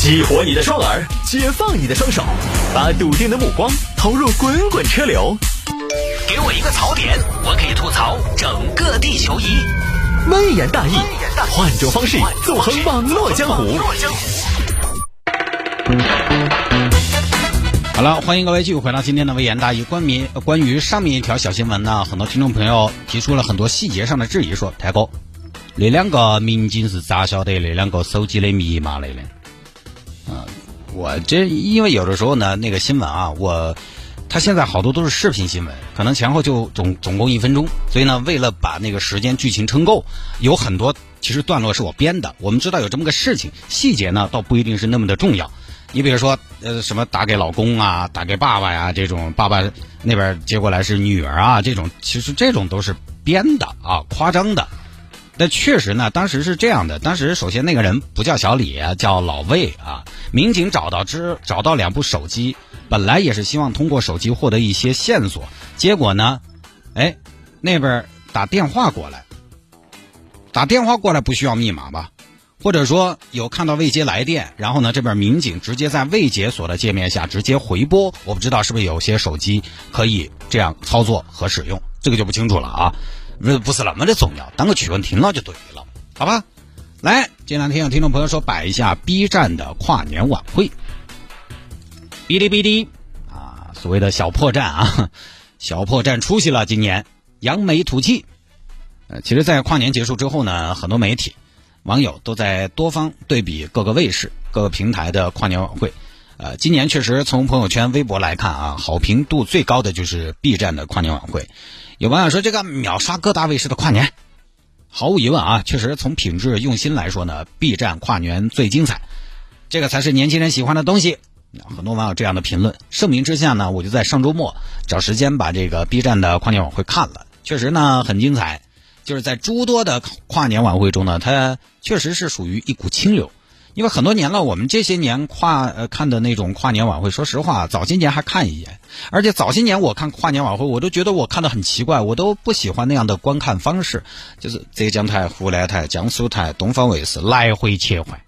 激活你的双耳，解放你的双手，把笃定的目光投入滚滚车流。给我一个槽点，我可以吐槽整个地球仪。微言大义，换种方式纵横网络江湖。好了，欢迎各位继续回到今天的微言大义。关于关于上面一条小新闻呢，很多听众朋友提出了很多细节上的质疑，说：“台哥，那两个民警是咋晓得那两个手机的密码来的？”啊，我这因为有的时候呢，那个新闻啊，我他现在好多都是视频新闻，可能前后就总总共一分钟，所以呢，为了把那个时间剧情撑够，有很多其实段落是我编的。我们知道有这么个事情，细节呢倒不一定是那么的重要。你比如说，呃，什么打给老公啊，打给爸爸呀，这种爸爸那边接过来是女儿啊，这种其实这种都是编的啊，夸张的。那确实呢，当时是这样的。当时首先那个人不叫小李，叫老魏啊。民警找到之找到两部手机，本来也是希望通过手机获得一些线索。结果呢，哎，那边打电话过来，打电话过来不需要密码吧？或者说有看到未接来电，然后呢，这边民警直接在未解锁的界面下直接回拨，我不知道是不是有些手机可以这样操作和使用，这个就不清楚了啊，不不是那么的重要，当个趣闻听了就对了，好吧？来，这两天有听众朋友说摆一下 B 站的跨年晚会，哔哩哔哩啊，所谓的小破站啊，小破站出息了，今年扬眉吐气。呃，其实，在跨年结束之后呢，很多媒体。网友都在多方对比各个卫视、各个平台的跨年晚会，呃，今年确实从朋友圈、微博来看啊，好评度最高的就是 B 站的跨年晚会。有网友说这个秒杀各大卫视的跨年，毫无疑问啊，确实从品质用心来说呢，B 站跨年最精彩，这个才是年轻人喜欢的东西。很多网友这样的评论。盛名之下呢，我就在上周末找时间把这个 B 站的跨年晚会看了，确实呢很精彩。就是在诸多的跨年晚会中呢，它确实是属于一股清流，因为很多年了，我们这些年跨呃看的那种跨年晚会，说实话，早些年还看一眼，而且早些年我看跨年晚会，我都觉得我看的很奇怪，我都不喜欢那样的观看方式，就是浙江台、湖南台、江苏台、东方卫视来回切换，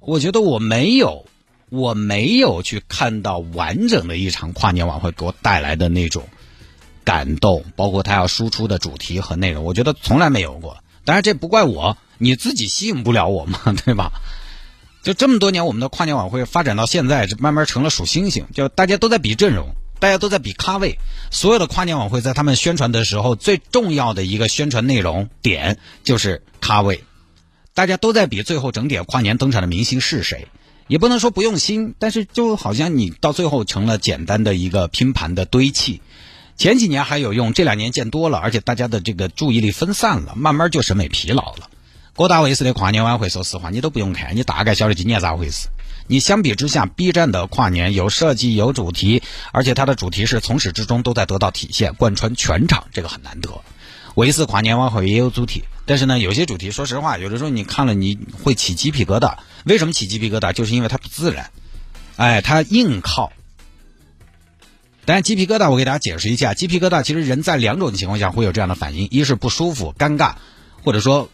我觉得我没有，我没有去看到完整的一场跨年晚会给我带来的那种。感动，包括他要输出的主题和内容，我觉得从来没有过。当然，这不怪我，你自己吸引不了我嘛，对吧？就这么多年，我们的跨年晚会发展到现在，慢慢成了数星星，就大家都在比阵容，大家都在比咖位。所有的跨年晚会在他们宣传的时候，最重要的一个宣传内容点就是咖位，大家都在比最后整点跨年登场的明星是谁。也不能说不用心，但是就好像你到最后成了简单的一个拼盘的堆砌。前几年还有用，这两年见多了，而且大家的这个注意力分散了，慢慢就审美疲劳了。各大卫视的跨年晚会，说实话你都不用看，你大概晓得今年咋回事。你相比之下，B 站的跨年有设计有主题，而且它的主题是从始至终都在得到体现，贯穿全场，这个很难得。卫视跨年晚会也有主题，但是呢，有些主题说实话，有的时候你看了你会起鸡皮疙瘩。为什么起鸡皮疙瘩？就是因为它不自然，哎，它硬靠。但鸡皮疙瘩，我给大家解释一下，鸡皮疙瘩其实人在两种情况下会有这样的反应：一是不舒服、尴尬，或者说，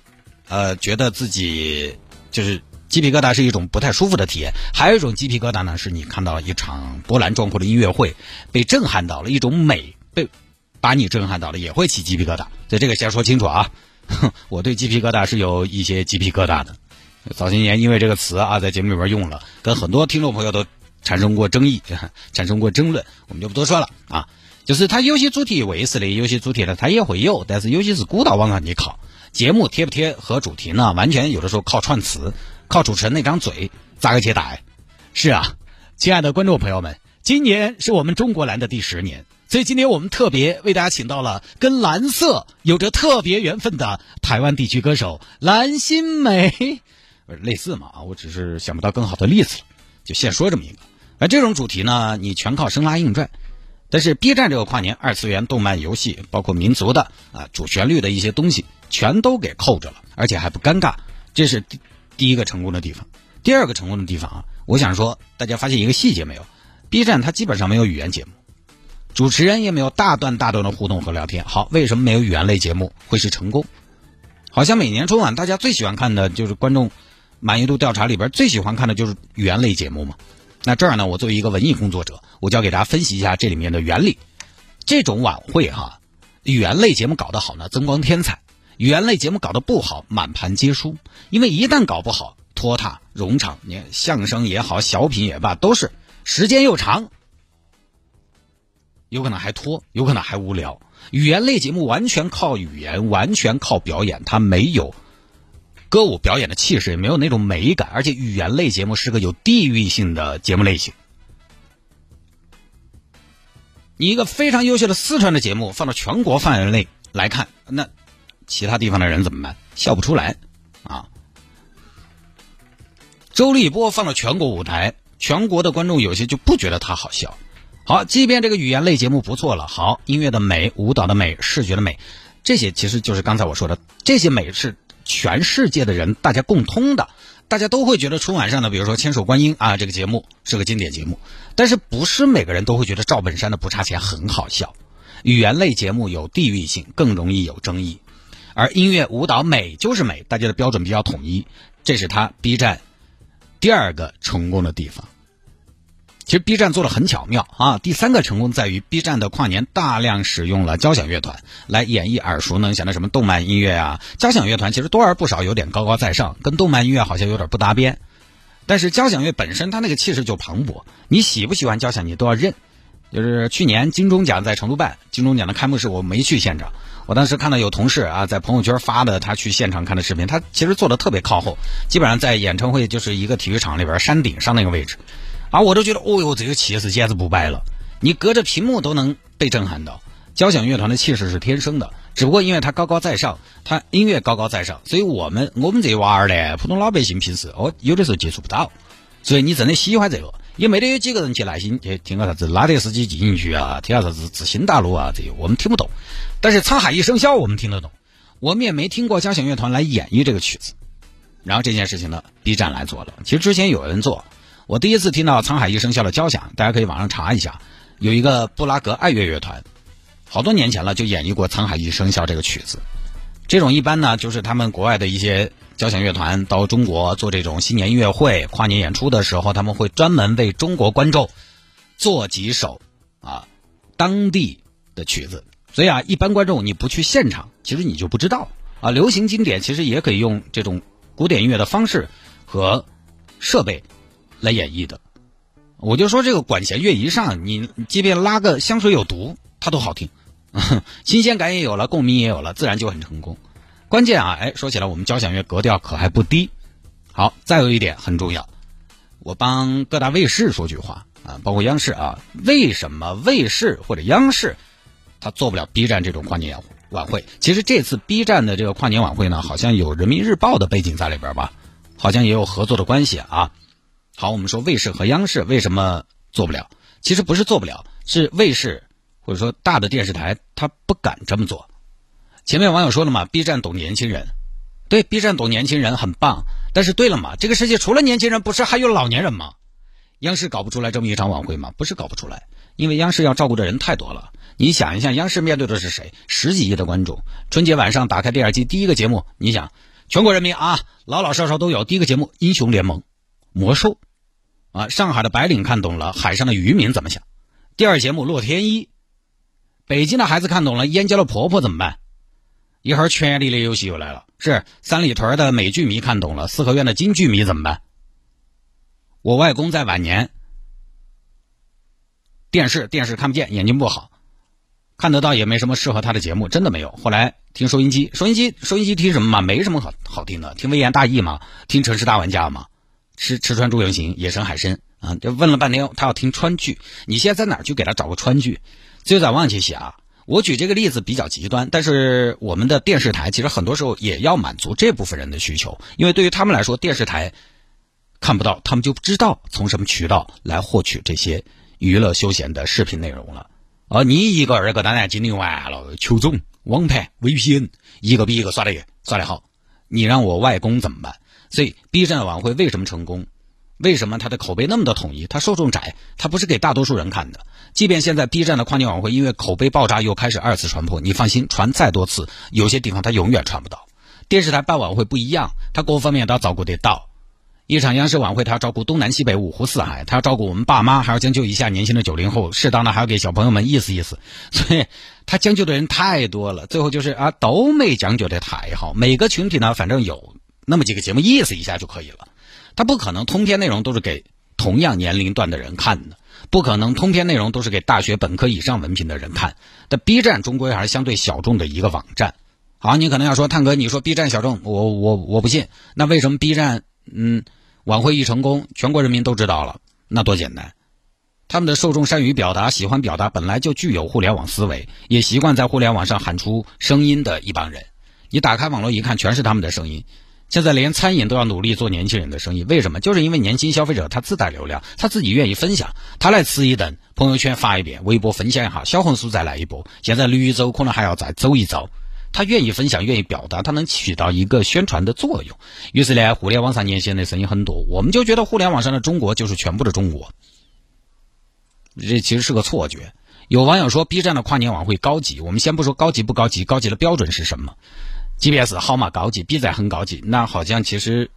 呃，觉得自己就是鸡皮疙瘩是一种不太舒服的体验；还有一种鸡皮疙瘩呢，是你看到一场波澜壮阔的音乐会，被震撼到了，一种美被把你震撼到了，也会起鸡皮疙瘩。所以这个先说清楚啊，我对鸡皮疙瘩是有一些鸡皮疙瘩的。早些年因为这个词啊，在节目里边用了，跟很多听众朋友都。产生过争议，产生过争论，我们就不多说了啊。就是它有些主题卫视的，有些主题呢它也会有，但是有些是古道往上你靠。节目贴不贴和主题呢，完全有的时候靠串词，靠主持人那张嘴咋个接打？是啊，亲爱的观众朋友们，今年是我们中国蓝的第十年，所以今天我们特别为大家请到了跟蓝色有着特别缘分的台湾地区歌手蓝心湄，类似嘛啊，我只是想不到更好的例子，就先说这么一个。而这种主题呢，你全靠生拉硬拽，但是 B 站这个跨年二次元动漫游戏，包括民族的啊主旋律的一些东西，全都给扣着了，而且还不尴尬，这是第第一个成功的地方。第二个成功的地方啊，我想说，大家发现一个细节没有？B 站它基本上没有语言节目，主持人也没有大段大段的互动和聊天。好，为什么没有语言类节目会是成功？好像每年春晚大家最喜欢看的就是观众。满意度调查里边最喜欢看的就是语言类节目嘛。那这儿呢，我作为一个文艺工作者，我就要给大家分析一下这里面的原理。这种晚会哈，语言类节目搞得好呢，增光添彩；语言类节目搞得不好，满盘皆输。因为一旦搞不好，拖沓冗长，你相声也好，小品也罢，都是时间又长，有可能还拖，有可能还无聊。语言类节目完全靠语言，完全靠表演，它没有歌舞表演的气势，也没有那种美感。而且语言类节目是个有地域性的节目类型。你一个非常优秀的四川的节目放到全国范围内来看，那其他地方的人怎么办？笑不出来啊！周立波放到全国舞台，全国的观众有些就不觉得他好笑。好，即便这个语言类节目不错了，好，音乐的美、舞蹈的美、视觉的美，这些其实就是刚才我说的，这些美是全世界的人大家共通的，大家都会觉得春晚上的，比如说《千手观音》啊，这个节目是个经典节目，但是不是每个人都会觉得赵本山的不差钱很好笑。语言类节目有地域性，更容易有争议，而音乐、舞蹈美就是美，大家的标准比较统一，这是他 B 站第二个成功的地方。其实 B 站做的很巧妙啊！第三个成功在于 B 站的跨年大量使用了交响乐团来演绎耳熟能详的什么动漫音乐啊。交响乐团其实多而不少有点高高在上，跟动漫音乐好像有点不搭边。但是交响乐本身它那个气势就磅礴，你喜不喜欢交响你都要认。就是去年金钟奖在成都办，金钟奖的开幕式我没去现场，我当时看到有同事啊在朋友圈发的他去现场看的视频，他其实坐的特别靠后，基本上在演唱会就是一个体育场里边山顶上那个位置。啊，我都觉得，哦哟，这个气势简直不摆了！你隔着屏幕都能被震撼到。交响乐团的气势是天生的，只不过因为它高高在上，它音乐高高在上，所以我们我们这娃儿呢，普通老百姓平时哦，有的时候接触不到。所以你真的喜欢这个，也没得有几个人去耐心去听个啥子拉德斯基进行曲啊，听下啥子自新大陆啊，这些我们听不懂。但是沧海一声笑我们听得懂，我们也没听过交响乐团来演绎这个曲子。然后这件事情呢，B 站来做了。其实之前有人做。我第一次听到沧海一声笑的交响，大家可以网上查一下，有一个布拉格爱乐乐团，好多年前了就演绎过沧海一声笑这个曲子。这种一般呢，就是他们国外的一些交响乐团到中国做这种新年音乐会、跨年演出的时候，他们会专门为中国观众做几首啊当地的曲子。所以啊，一般观众你不去现场，其实你就不知道啊。流行经典其实也可以用这种古典音乐的方式和设备。来演绎的，我就说这个管弦乐一上，你即便拉个香水有毒，它都好听，新鲜感也有了，共鸣也有了，自然就很成功。关键啊，哎，说起来我们交响乐格调可还不低。好，再有一点很重要，我帮各大卫视说句话啊，包括央视啊，为什么卫视或者央视他做不了 B 站这种跨年晚会？其实这次 B 站的这个跨年晚会呢，好像有人民日报的背景在里边吧，好像也有合作的关系啊。好，我们说卫视和央视为什么做不了？其实不是做不了，是卫视或者说大的电视台他不敢这么做。前面网友说了嘛，B 站懂年轻人，对，B 站懂年轻人很棒。但是对了嘛，这个世界除了年轻人，不是还有老年人吗？央视搞不出来这么一场晚会吗？不是搞不出来，因为央视要照顾的人太多了。你想一下，央视面对的是谁？十几亿的观众，春节晚上打开电视机，第一个节目，你想，全国人民啊，老老少少都有。第一个节目《英雄联盟》，魔兽。啊，上海的白领看懂了，海上的渔民怎么想？第二节目《洛天依》，北京的孩子看懂了，燕郊的婆婆怎么办？一会儿《权力的游戏》又来了，是三里屯的美剧迷看懂了，四合院的京剧迷怎么办？我外公在晚年，电视电视看不见，眼睛不好，看得到也没什么适合他的节目，真的没有。后来听收音机，收音机收音机听什么嘛？没什么好好听的，听微言大义嘛，听城市大玩家嘛。吃吃穿住游行，野生海参啊！就问了半天，他要听川剧。你现在在哪去给他找个川剧？最后在往下写啊。我举这个例子比较极端，但是我们的电视台其实很多时候也要满足这部分人的需求，因为对于他们来说，电视台看不到，他们就不知道从什么渠道来获取这些娱乐休闲的视频内容了。而你一个二个当然经历完了，邱总网盘 VPN 一个比一个刷的耍的好，你让我外公怎么办？所以，B 站晚会为什么成功？为什么它的口碑那么的统一？它受众窄，它不是给大多数人看的。即便现在 B 站的跨年晚会因为口碑爆炸又开始二次传播，你放心，传再多次，有些地方它永远传不到。电视台办晚会不一样，它各方面都要照顾得到。一场央视晚会，他要照顾东南西北五湖四海，他要照顾我们爸妈，还要将就一下年轻的九零后，适当的还要给小朋友们意思意思，所以他将就的人太多了。最后就是啊，都没将就的太好。每个群体呢，反正有那么几个节目意思一下就可以了。他不可能通篇内容都是给同样年龄段的人看的，不可能通篇内容都是给大学本科以上文凭的人看。但 B 站终归还是相对小众的一个网站。好，你可能要说，探哥，你说 B 站小众，我我我不信。那为什么 B 站嗯？晚会一成功，全国人民都知道了，那多简单。他们的受众善于表达，喜欢表达，本来就具有互联网思维，也习惯在互联网上喊出声音的一帮人。你打开网络一看，全是他们的声音。现在连餐饮都要努力做年轻人的生意，为什么？就是因为年轻消费者他自带流量，他自己愿意分享，他来吃一顿，朋友圈发一遍，微博分享一下，小红书再来一波，现在绿洲可能还要再走一遭。他愿意分享，愿意表达，他能起到一个宣传的作用。于是呢，互联网上年轻人的声音很多，我们就觉得互联网上的中国就是全部的中国，这其实是个错觉。有网友说 B 站的跨年晚会高级，我们先不说高级不高级，高级的标准是什么？G P S 号码高级，B 站很高级，那好像其实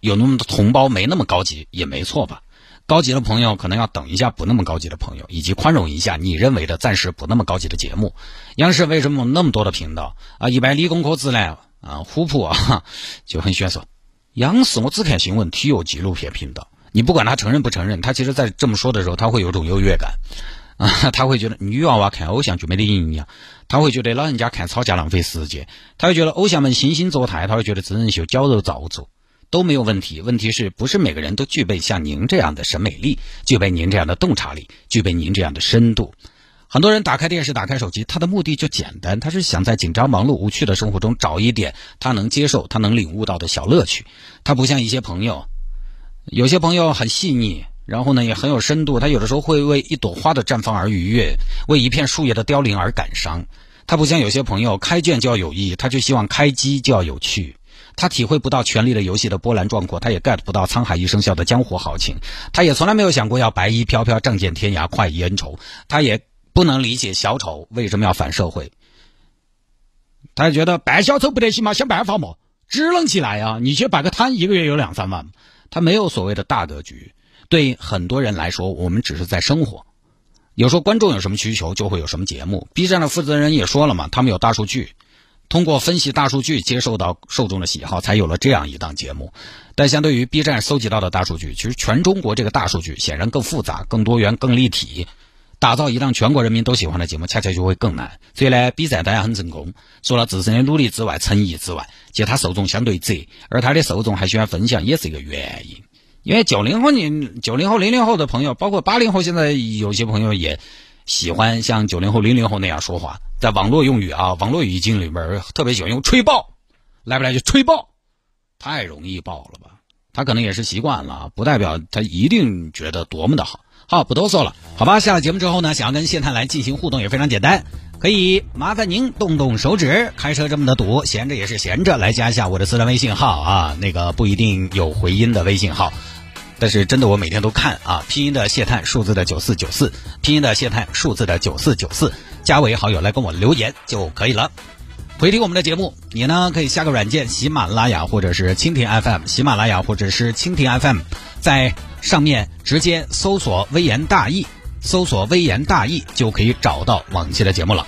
有那么多同胞没那么高级也没错吧？高级的朋友可能要等一下，不那么高级的朋友，以及宽容一下你认为的暂时不那么高级的节目。央视为什么那么多的频道啊？一般理工科子呢啊，虎扑啊就很选手。央视我只看新闻、体育、纪录片频道。你不管他承认不承认，他其实在这么说的时候，他会有种优越感 啊，他会觉得女娃娃看偶像就没得营养，他会觉得老人家看吵架浪费时间，他会觉得偶像们惺惺作态，他会觉得真人秀矫揉造作。都没有问题，问题是不是每个人都具备像您这样的审美力，具备您这样的洞察力，具备您这样的深度？很多人打开电视、打开手机，他的目的就简单，他是想在紧张、忙碌、无趣的生活中找一点他能接受、他能领悟到的小乐趣。他不像一些朋友，有些朋友很细腻，然后呢也很有深度，他有的时候会为一朵花的绽放而愉悦，为一片树叶的凋零而感伤。他不像有些朋友，开卷就要有意，他就希望开机就要有趣。他体会不到《权力的游戏》的波澜壮阔，他也 get 不到《沧海一声笑》的江湖豪情，他也从来没有想过要白衣飘飘、仗剑天涯、快意恩仇，他也不能理解小丑为什么要反社会。他觉得白小丑不得行吗？想办法嘛，支棱起来呀！你去摆个摊，一个月有两三万。他没有所谓的大格局。对很多人来说，我们只是在生活。有时候观众有什么需求，就会有什么节目。B 站的负责人也说了嘛，他们有大数据。通过分析大数据，接受到受众的喜好，才有了这样一档节目。但相对于 B 站搜集到的大数据，其实全中国这个大数据显然更复杂、更多元、更立体。打造一档全国人民都喜欢的节目，恰恰就会更难。所以呢，B 站当然很成功。除了自身的努力之外，诚意之外，其实他受众相对窄，而他的受众还喜欢分享，也是一个原因。因为九零后、你九零后、零零后的朋友，包括八零后，现在有些朋友也。喜欢像九零后、零零后那样说话，在网络用语啊、网络语境里边，特别喜欢用吹爆，来不来就吹爆，太容易爆了吧？他可能也是习惯了，不代表他一定觉得多么的好。好，不多说了，好吧？下了节目之后呢，想要跟谢探来进行互动也非常简单，可以麻烦您动动手指，开车这么的堵，闲着也是闲着，来加一下我的私人微信号啊，那个不一定有回音的微信号。但是真的，我每天都看啊，拼音的谢探，数字的九四九四，拼音的谢探，数字的九四九四，加为好友来跟我留言就可以了。回听我们的节目，你呢可以下个软件，喜马拉雅或者是蜻蜓 FM，喜马拉雅或者是蜻蜓 FM，在上面直接搜索“微言大义”，搜索“微言大义”就可以找到往期的节目了。